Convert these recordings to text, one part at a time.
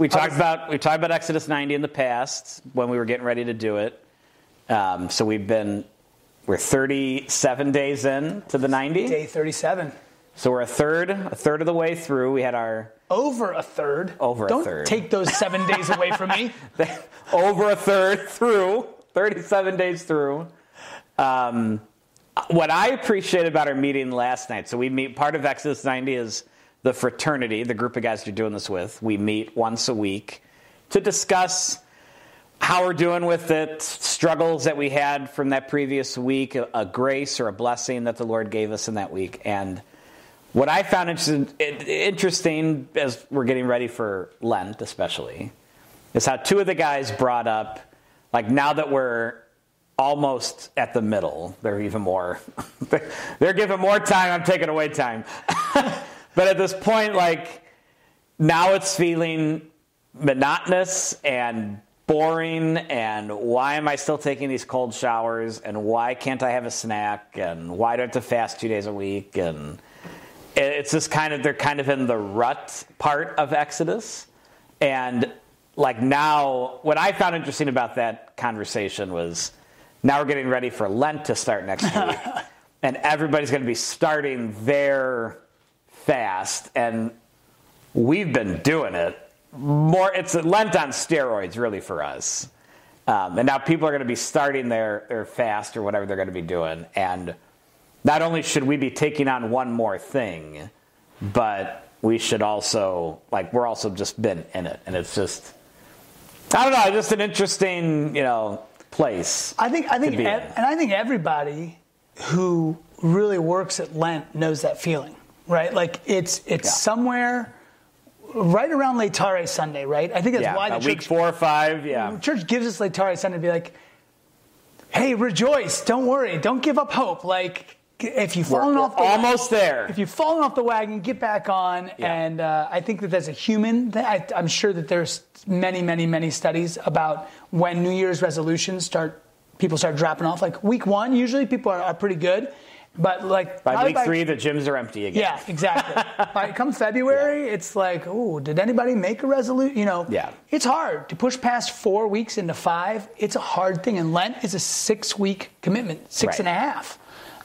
we talked about we talked about Exodus 90 in the past when we were getting ready to do it. Um, so we've been we're 37 days in to the 90. Day 37. So we're a third a third of the way through. We had our Over a third. Over a Don't third. take those seven days away from me. over a third through, 37 days through. Um, what I appreciate about our meeting last night, so we meet, part of Exodus 90 is the fraternity, the group of guys you're doing this with. We meet once a week to discuss how we're doing with it, struggles that we had from that previous week, a, a grace or a blessing that the Lord gave us in that week. And what I found interesting, as we're getting ready for Lent, especially, is how two of the guys brought up, like now that we're almost at the middle, they're even more, they're giving more time, I'm taking away time. but at this point, like now it's feeling monotonous and boring and why am I still taking these cold showers and why can't I have a snack and why do I have to fast two days a week and it's just kind of they're kind of in the rut part of Exodus. And like now what I found interesting about that conversation was now we're getting ready for Lent to start next week and everybody's going to be starting their fast and we've been doing it more it's lent on steroids really for us. Um, and now people are going to be starting their, their fast or whatever they're going to be doing and not only should we be taking on one more thing but we should also like we're also just been in it and it's just i don't know just an interesting you know place I think I think and I think everybody who really works at Lent knows that feeling, right? Like it's it's Yeah. somewhere right around Laetare Sunday, right? I think that's yeah why the about week church, four or five yeah church gives us Laetare Sunday to be like, hey, rejoice, don't worry, don't give up hope. Like if you've we're, fallen we're off the almost there if you've fallen off the wagon, get back on. Yeah. And uh, I think that that's a human. That I, I'm sure that there's many, many, many studies about when New Year's resolutions start, people start dropping off. Like week one, usually people are, are pretty good, but like by week three the gyms are empty again yeah, exactly. By come February, it's like, oh, did anybody make a resolution? You know, Yeah. It's hard to push past four weeks into five. It's a hard thing, and Lent is a six-week commitment, six Right. and a half,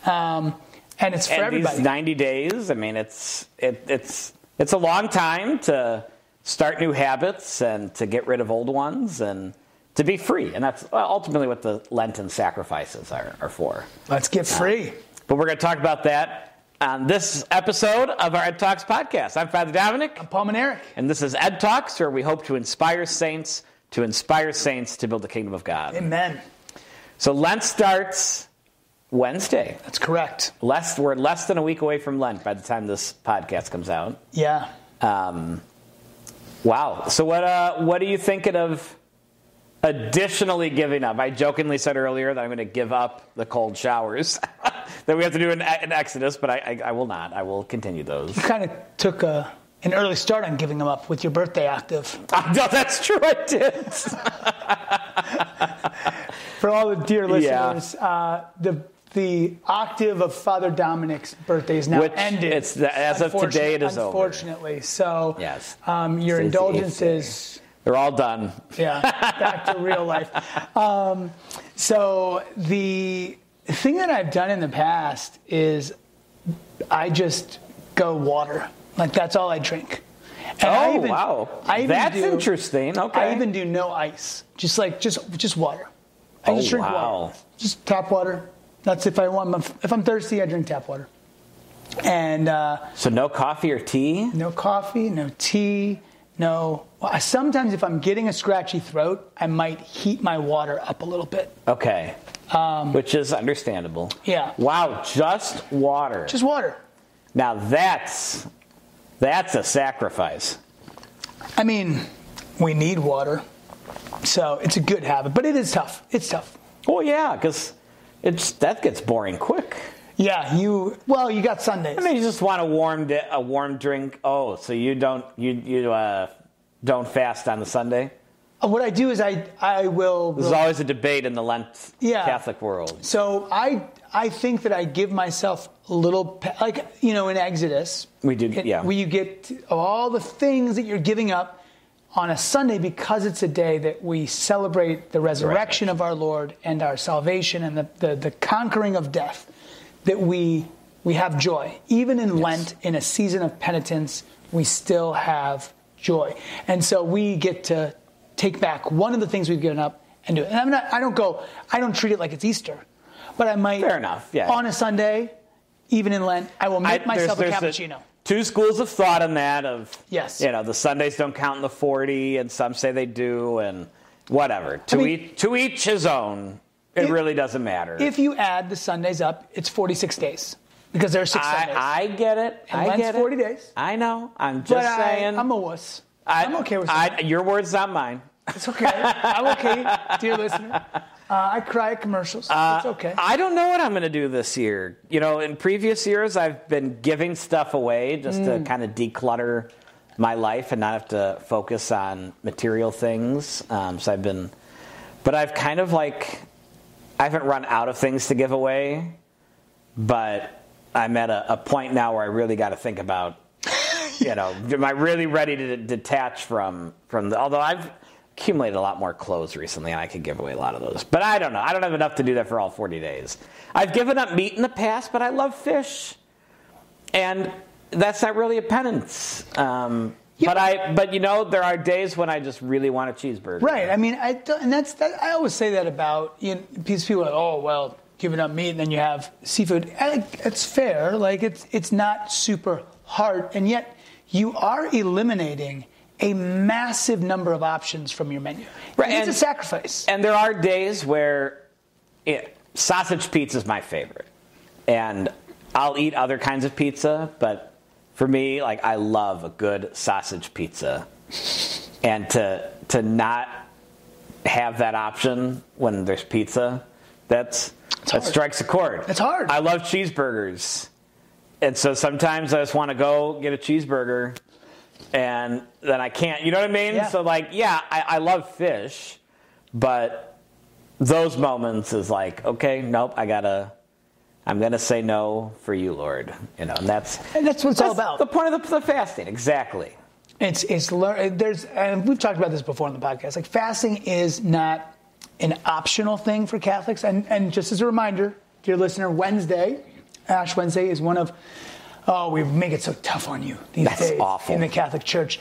um, and it's for and everybody. these 90 days i mean it's it, it's it's a long time to start new habits and to get rid of old ones and to be free and that's ultimately what the lenten sacrifices are, are for Let's get free. But we're going to talk about that on this episode of our ed talks podcast i'm father dominic I'm Paul Maneri. and this is ed talks where we hope to inspire saints to inspire saints to build the kingdom of god Amen. so lent starts wednesday That's correct. less we're less than a week away from lent by the time this podcast comes out Yeah. um, wow so what uh, what are you thinking of additionally giving up i jokingly said earlier that i'm going to give up the cold showers that we have to do in, in exodus but I, I, I will not i will continue those You kind of took a, an early start on giving them up with your birthday octave. no that's true i did For all the dear Yeah. listeners, uh, the the octave of Father Dominic's birthday is now Which ended. it's the- as of today, it is over. Unfortunately, so Yes. um, your eighth indulgences. they're all done Yeah, back to real life. Um, so the thing that I've done in the past is I just go water. Like that's all I drink. And I oh even- wow I even that's do- interesting okay I even do no ice. Just like just just water. I Oh, just drink wow. water. Just tap water. That's if I want. If I'm thirsty, I drink tap water. And uh, so no coffee or tea no coffee, no tea, no. Sometimes if I'm getting a scratchy throat, I might heat my water up a little bit. okay which is understandable Um, Yeah. wow just water Just water. Now that's that's a sacrifice. I mean, we need water, so it's a good habit, but it is tough. It's tough. Oh yeah, because it's that gets boring quick. Yeah, you. Well, you got Sundays. I mean, you just want a warm a warm drink. Oh, so you don't you you uh, don't fast on the Sunday? Uh, what I do is I I will. There's always a debate in the Lent Yeah. Catholic world. So I I think that I give myself a little like you know in Exodus We do, it- yeah. where you get all the things that you're giving up on a Sunday because it's a day that we celebrate the resurrection of our Lord and our salvation and the, the, the conquering of death, that we we have joy. Even in yes. Lent, in a season of penitence, we still have joy. And so we get to take back one of the things we've given up and do it. And I'm not, I don't go, I don't treat it like it's Easter, but I might. Fair enough, yeah. On a Sunday, even in Lent, I will make I, myself there's, there's a cappuccino. A, two schools of thought on that of yes you know the sundays don't count in the 40 and some say they do and whatever to, I mean, each, to each his own it if, really doesn't matter if you add the sundays up it's 46 days because there are six I, Sundays. I get it. And I Lent's get 40 days. I know. I'm just but saying. I, am a wuss. I, am okay with that. Your words, not mine. It's okay. I'm okay, dear listener. Uh, I cry at commercials. Uh, it's okay. I don't know what I'm going to do this year. You know, in previous years, I've been giving stuff away just mm. to kind of declutter my life and not have to focus on material things. Um, so I've been, but I've kind of like, I haven't run out of things to give away, but I'm at a, a point now where I really got to think about, you know, am I really ready to detach from from the? Although I've accumulated a lot more clothes recently, and I could give away a lot of those. But I don't know. I don't have enough to do that for all 40 days. I've given up meat in the past, but I love fish, and that's not really a penance. Um, but I, but you know, there are days when I just really want a cheeseburger. Right. I mean, I and that's that, I always say that about you know, people. Are like, oh well, giving up meat and then you have seafood. It's fair. Like it's it's not super hard, and yet you are eliminating a massive number of options from your menu. Right, it's and, a sacrifice. And there are days where it, sausage pizza is my favorite, and I'll eat other kinds of pizza, but for me, like I love a good sausage pizza, and to to not have that option when there's pizza, that's that strikes a chord. It's hard. I love cheeseburgers. And so sometimes I just want to go get a cheeseburger and then I can't. You know what I mean? Yeah. So, like, yeah, I, I love fish, but those moments is like, okay, nope, I gotta. I'm going to say no for you, Lord. You know, and that's and that's what it's that's all about. The point of the, the fasting, exactly. It's it's learn. There's and we've talked about this before on the podcast. Like fasting is not an optional thing for Catholics. And, and just as a reminder, dear listener, Wednesday, Ash Wednesday, is one of, oh, we make it so tough on you these That's days awful. in the Catholic Church.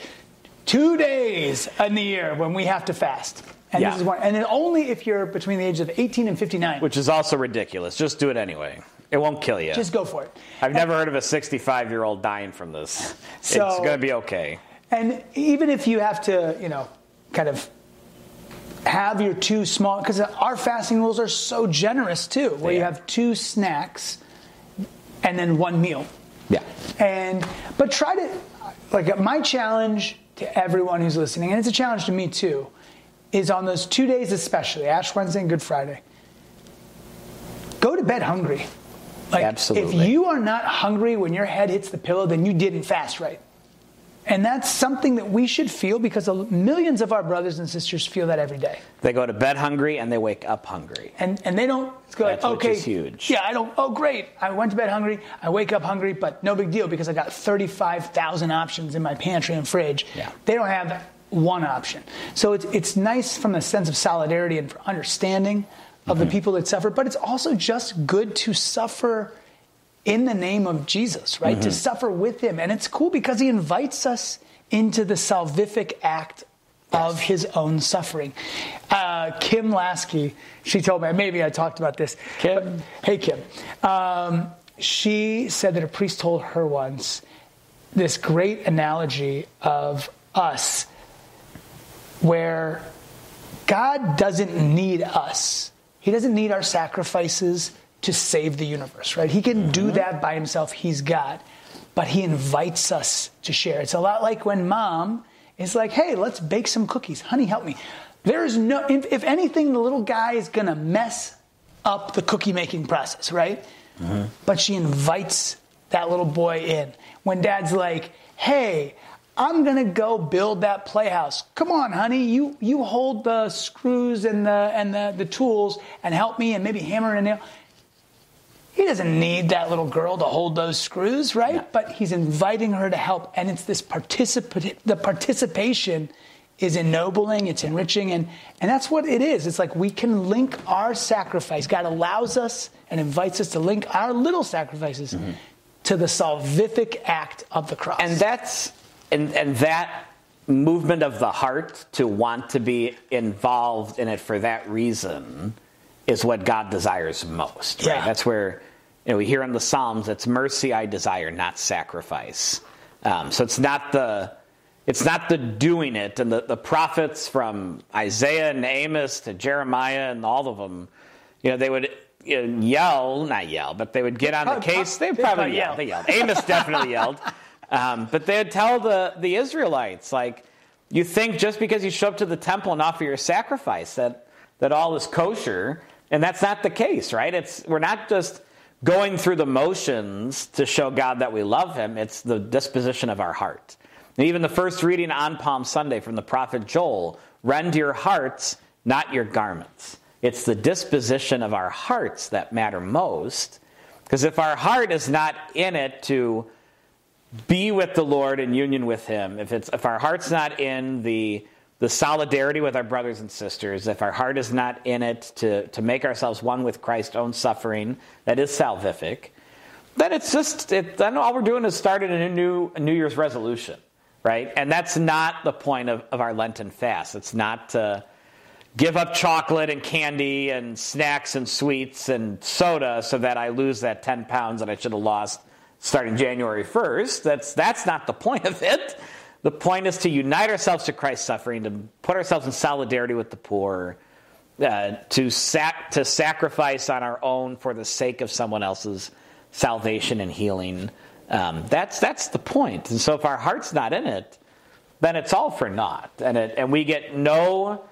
Two days in the year when we have to fast. And yeah. this is one, and then only if you're between the ages of 18 and 59. Which is also ridiculous. Just do it anyway. It won't kill you. Just go for it. I've and, never heard of a 65 year old dying from this. So, it's going to be okay. And even if you have to, you know, kind of have your two small because our fasting rules are so generous too where yeah. you have two snacks and then one meal. Yeah. And but try to like my challenge to everyone who's listening and it's a challenge to me too is on those two days especially ash wednesday and good friday go to bed hungry. Like Absolutely. if you are not hungry when your head hits the pillow then you didn't fast right and that's something that we should feel because millions of our brothers and sisters feel that every day. They go to bed hungry and they wake up hungry. And and they don't go that's like, okay, huge. Yeah, I don't. Oh, great! I went to bed hungry. I wake up hungry, but no big deal because I got thirty-five thousand options in my pantry and fridge. Yeah. They don't have one option. So it's it's nice from a sense of solidarity and for understanding of mm-hmm. the people that suffer, but it's also just good to suffer in the name of Jesus, right? Mm-hmm. To suffer with him. And it's cool because he invites us into the salvific act yes. of his own suffering. Uh, Kim Lasky, she told me, maybe I talked about this. Kim? But, hey, Kim. Um, she said that a priest told her once this great analogy of us where God doesn't need us. He doesn't need our sacrifices to save the universe, right? He can mm-hmm. do that by himself. He's God. But he invites us to share. It's a lot like when mom is like, hey, let's bake some cookies. Honey, help me. There is no, if, if anything, the little guy is going to mess up the cookie making process, right? Mm-hmm. But she invites that little boy in. When dad's like, hey, I'm gonna go build that playhouse. Come on, honey, you you hold the screws and the and the, the tools and help me and maybe hammer and nail. He doesn't need that little girl to hold those screws, right? No. But he's inviting her to help, and it's this participate. The participation is ennobling, it's enriching, and, and that's what it is. It's like we can link our sacrifice. God allows us and invites us to link our little sacrifices mm-hmm. to the salvific act of the cross. And that's and, and that movement of the heart to want to be involved in it for that reason is what God desires most. Right? Yeah. That's where you know, we hear in the Psalms, it's mercy I desire, not sacrifice. Um, so it's not the it's not the doing it. And the, the prophets from Isaiah and Amos to Jeremiah and all of them, you know, they would you know, yell, not yell, but they would get on the case. They probably yelled. They yelled. Amos definitely yelled. Um, but they'd tell the, the Israelites, like, you think just because you show up to the temple and offer your sacrifice that, that all is kosher, and that's not the case, right? It's, we're not just going through the motions to show God that we love Him, it's the disposition of our heart. And even the first reading on Palm Sunday from the prophet Joel rend your hearts, not your garments. It's the disposition of our hearts that matter most. Because if our heart is not in it to be with the Lord in union with Him, if, it's, if our heart's not in the, the solidarity with our brothers and sisters, if our heart is not in it to, to make ourselves one with Christ's own suffering, that is salvific, then it's just, it, then all we're doing is starting a new, a new Year's resolution, right? And that's not the point of, of our Lenten fast. It's not to give up chocolate and candy and snacks and sweets and soda so that I lose that 10 pounds that I should have lost starting January 1st. That's, that's not the point of it. The point is to unite ourselves to Christ's suffering, to put ourselves in solidarity with the poor, uh, to, sac- to sacrifice on our own for the sake of someone else's salvation and healing. Um, that's, that's the point. And so if our heart's not in it, then it's all for naught. And, it, and we get no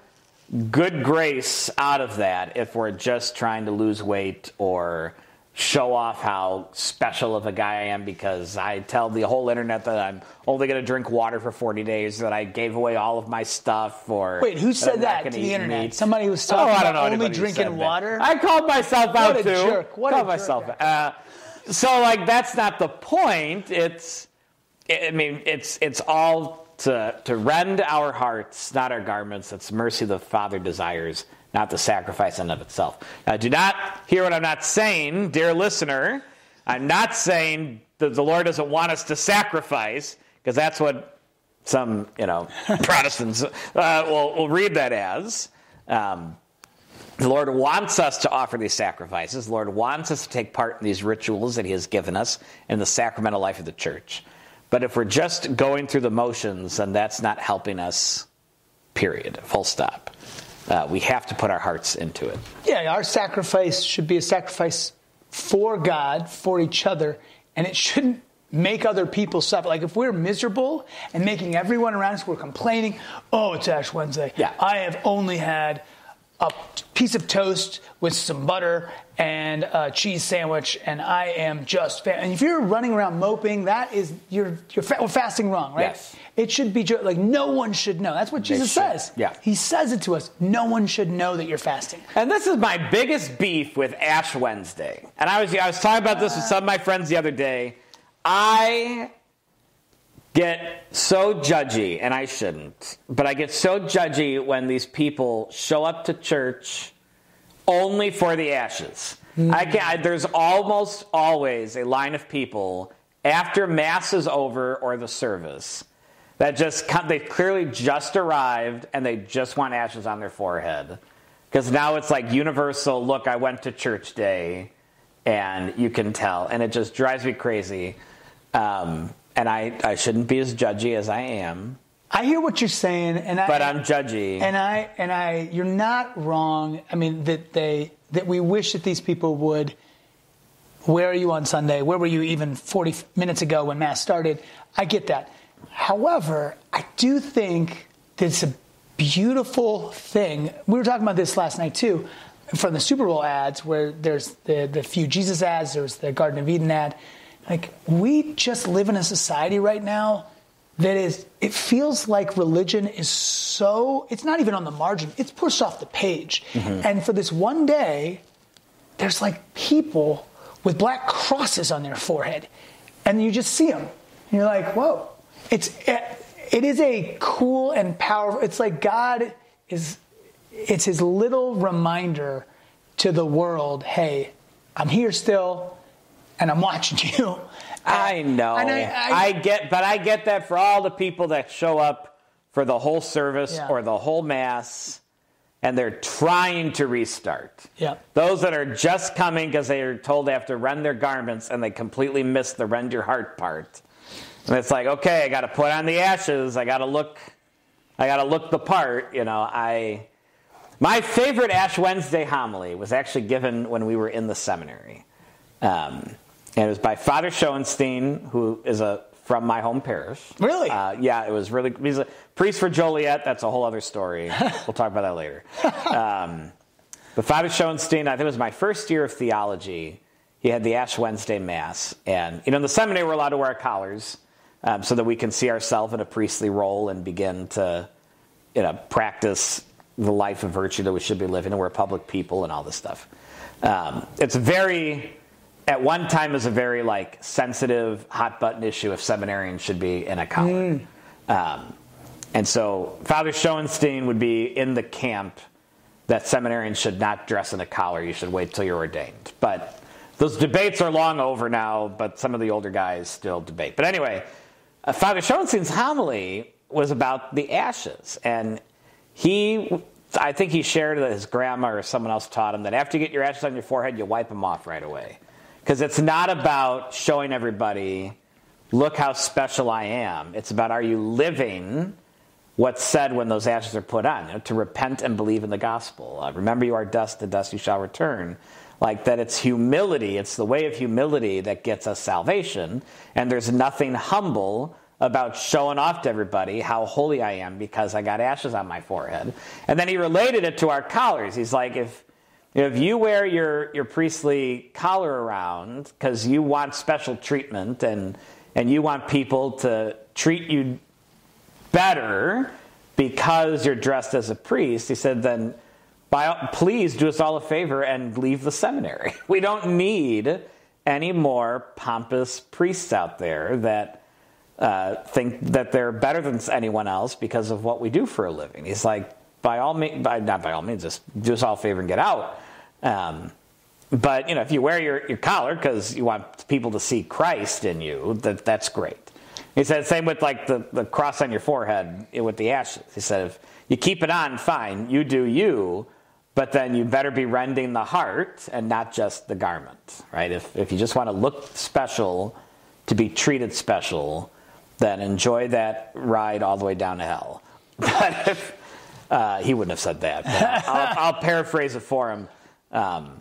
good grace out of that if we're just trying to lose weight or show off how special of a guy I am because I tell the whole internet that I'm only going to drink water for 40 days, that I gave away all of my stuff. Or wait, who said that, that to the internet? Meat. Somebody was talking oh, about only drinking water. I called myself out too. Jerk. What called a myself. jerk. Uh, so like that's not the point. It's I mean it's it's all to to rend our hearts, not our garments. That's mercy the Father desires not the sacrifice in of itself. Now, do not hear what I'm not saying, dear listener. I'm not saying that the Lord doesn't want us to sacrifice, because that's what some, you know, Protestants uh, will, will read that as. Um, the Lord wants us to offer these sacrifices. The Lord wants us to take part in these rituals that He has given us in the sacramental life of the church. But if we're just going through the motions, then that's not helping us, period, full stop. Uh, we have to put our hearts into it. Yeah, our sacrifice should be a sacrifice for God, for each other, and it shouldn't make other people suffer. Like if we're miserable and making everyone around us, we're complaining, oh, it's Ash Wednesday. Yeah. I have only had a piece of toast with some butter and a cheese sandwich, and I am just. Fa- and if you're running around moping, that is you're you're fa- fasting wrong, right? Yes. It should be like no one should know. That's what Jesus says. Yeah. He says it to us. No one should know that you're fasting. And this is my biggest beef with Ash Wednesday. And I was I was talking about this with some of my friends the other day. I get so judgy, and I shouldn't, but I get so judgy when these people show up to church only for the ashes. Mm-hmm. I can I, there's almost always a line of people after mass is over or the service that just come, they clearly just arrived and they just want ashes on their forehead because now it's like universal. Look, I went to church day, and you can tell, and it just drives me crazy. Um, and I, I shouldn't be as judgy as I am. I hear what you're saying, and I, but I'm judgy. And I and I, you're not wrong. I mean that they that we wish that these people would. Where are you on Sunday? Where were you even 40 minutes ago when mass started? I get that. However, I do think that it's a beautiful thing. We were talking about this last night too, from the Super Bowl ads, where there's the the few Jesus ads, there's the Garden of Eden ad like, we just live in a society right now that is, it feels like religion is so, it's not even on the margin, it's pushed off the page. Mm-hmm. And for this one day, there's like people with black crosses on their forehead. And you just see them. And you're like, whoa. It's, it is a cool and powerful. It's like God is. It's his little reminder to the world. Hey, I'm here still, and I'm watching you. I know. And I, I- I- get, but I get that for all the people that show up for the whole service Yeah. or the whole mass, and they're trying to restart. Yeah. Those that are just coming because they are told they have to rend their garments and they completely miss the rend your heart part. And it's like, okay, I got to put on the ashes. I got to look. I got to look the part. You know, I. My favorite Ash Wednesday homily was actually given when we were in the seminary. Um, and it was by Father Schoenstein, who is a from my home parish. Really? Uh, yeah, it was really. He's a priest for Joliet. That's a whole other story. we'll talk about that later. Um, but Father Schoenstein, I think it was my first year of theology. He had the Ash Wednesday Mass. And, you know, in the seminary, we're allowed to wear collars um, so that we can see ourselves in a priestly role and begin to, you know, practice the life of virtue that we should be living. And we're public people and all this stuff. Um, it's very, at one time, it was a very, like, sensitive, hot button issue if seminarians should be in a collar. Um, and so Father Schoenstein would be in the camp that seminarians should not dress in a collar. You should wait till you're ordained. But those debates are long over now, but some of the older guys still debate. But anyway, uh, Father Schoenstein's homily was about the ashes. And he, I think he shared that his grandma or someone else taught him that after you get your ashes on your forehead, you wipe them off right away. Because it's not about showing everybody, look how special I am. It's about are you living what's said when those ashes are put on, you know, to repent and believe in the gospel. Uh, remember, you are dust, to dust you shall return. Like that, it's humility, it's the way of humility that gets us salvation. And there's nothing humble about showing off to everybody how holy I am because I got ashes on my forehead. And then he related it to our collars. He's like, if if you wear your, your priestly collar around because you want special treatment and and you want people to treat you better because you're dressed as a priest, he said, then by, please do us all a favor and leave the seminary. We don't need any more pompous priests out there that uh, think that they're better than anyone else because of what we do for a living. He's like, by all means, by, not by all means, just do us all a favor and get out. Um, but you know, if you wear your, your collar because you want people to see Christ in you, that that's great. He said same with like the, the cross on your forehead eh, with the ashes. He said if you keep it on, fine, you do you, but then you better be rending the heart and not just the garment, right? If if you just want to look special, to be treated special, then enjoy that ride all the way down to hell. But if uh, he wouldn't have said that, I'll, I'll paraphrase it for him. Um,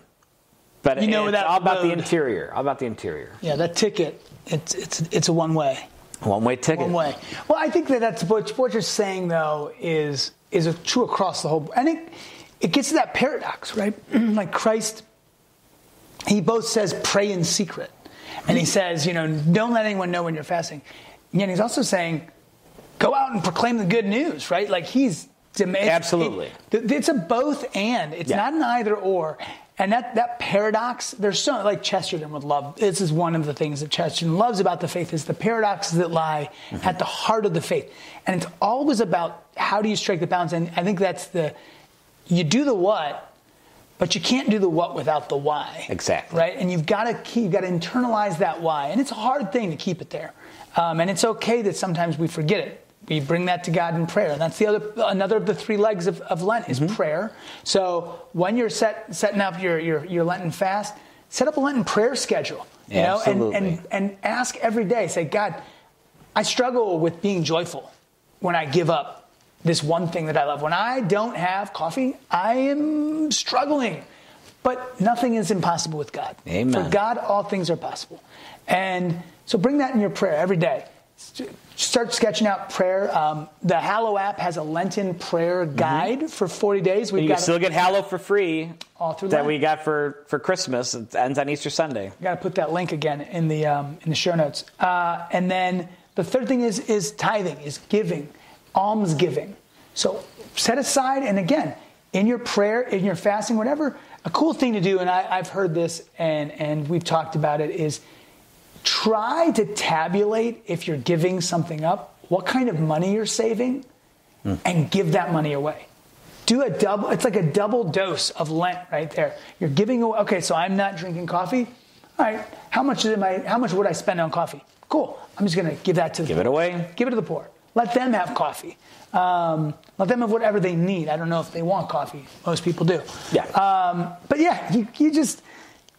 but You know it's that all about the interior. All about the interior. Yeah, that ticket, it's it's it's a one way. One way ticket. One way. Well, I think that that's what, what you're saying though is is a true across the whole. I think it gets to that paradox, right? like Christ, he both says pray in secret, and he says, you know, don't let anyone know when you're fasting. And yet he's also saying, go out and proclaim the good news, right? Like he's dem- it's- Absolutely. it- it's a both and. It's Yeah. not an either or. And that, that paradox, there's so like Chesterton would love. This is one of the things that Chesterton loves about the faith is the paradoxes that lie Mm-hmm. at the heart of the faith, and it's always about how do you strike the balance. And I think that's the you do the what, but you can't do the what without the why. Exactly. Right, and you've got to keep, you've got to internalize that why, and it's a hard thing to keep it there. Um, and it's okay that sometimes we forget it. We bring that to God in prayer, and that's the other another of the three legs of, of Lent is Mm-hmm. prayer. So when you're set, setting up your, your your Lenten fast, set up a Lenten prayer schedule. You know, and, and and ask every day. Say, God, I struggle with being joyful when I give up this one thing that I love. When I don't have coffee, I am struggling. But nothing is impossible with God. Amen. For God, all things are possible. And so bring that in your prayer every day. Start sketching out prayer. Um, the Hallow app has a Lenten prayer guide for 40 days. We've You got can still get Hallow for free All through that Lent. we got for, for Christmas. It ends on Easter Sunday. got to put that link again in the um, in the show notes. Uh, and then the third thing is is tithing, is giving, alms giving. So set aside, and again, in your prayer, in your fasting, whatever. A cool thing to do, and I, I've heard this, and and we've talked about it, is try to tabulate if you're giving something up what kind of money you're saving and give that money away. Do a double, it's like a double dose of Lent right there. You're giving away, okay, so I'm not drinking coffee. All right, how much am I, how much would I spend on coffee? Cool. I'm just going to give that to the Give it away. Give it to the poor. Let them have coffee. Um, let them have whatever they need. I don't know if they want coffee. Most people do. Yeah. Um, but yeah, you, you just,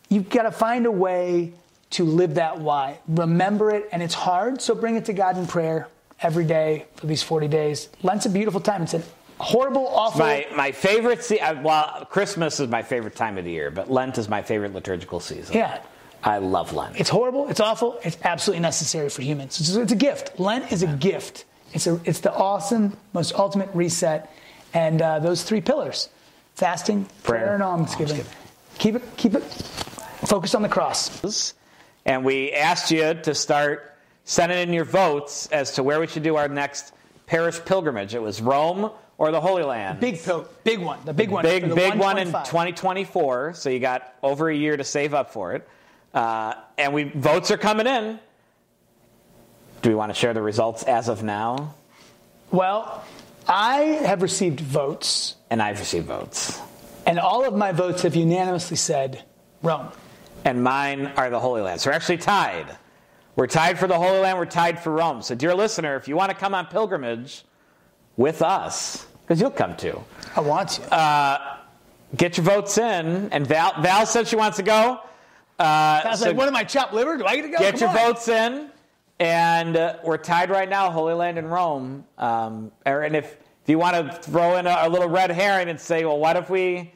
you've got to find a way to live that why. Remember it, and it's hard, so bring it to God in prayer every day for these 40 days. Lent's a beautiful time. It's a horrible, awful. My my favorite se- uh, well, Christmas is my favorite time of the year, but Lent is my favorite liturgical season. Yeah. I love Lent. It's horrible. It's awful. It's absolutely necessary for humans. It's, it's a gift. Lent is a gift. It's a. It's the awesome, most ultimate reset, and uh, those three pillars: fasting, prayer, Prayer, and almsgiving. almsgiving. Keep it. Keep it. Focus on the cross. And we asked you to start sending in your votes as to where we should do our next parish pilgrimage. It was Rome or the Holy Land. Big pill. Big one. The big one. big, big one in 2024. So you got over a year to save up for it. Uh, and we votes are coming in. Do we want to share the results as of now? Well, I have received votes, And I've received votes. and all of my votes have unanimously said Rome. And mine are the Holy Land. So we're actually tied. We're tied for the Holy Land, we're tied for Rome. So, dear listener, if you want to come on pilgrimage with us, because you'll come too, I want to. get your votes in. And Val, Val said she wants to go. Uh, I was so like, what am I, chopped liver? Do I get to go? get Come your on. votes in. And uh, we're tied right now, Holy Land and Rome. Um, and if, if you want to throw in a, a little red herring and say, well, what if we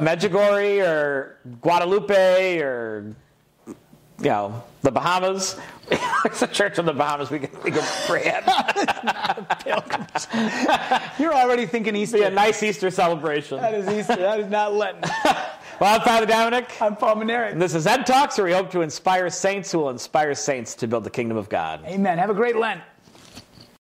Medjugorje. Or Guadalupe or you know the Bahamas. it's a church in the Bahamas we can we can pray at. You're already thinking Easter. Be a nice Easter celebration. That is Easter. That is not Lenten. Well, I'm Father Dominic. I'm Paul Maneri. And this is Ed Talks, where we hope to inspire saints who will inspire saints to build the kingdom of God. Amen. Have a great Lent.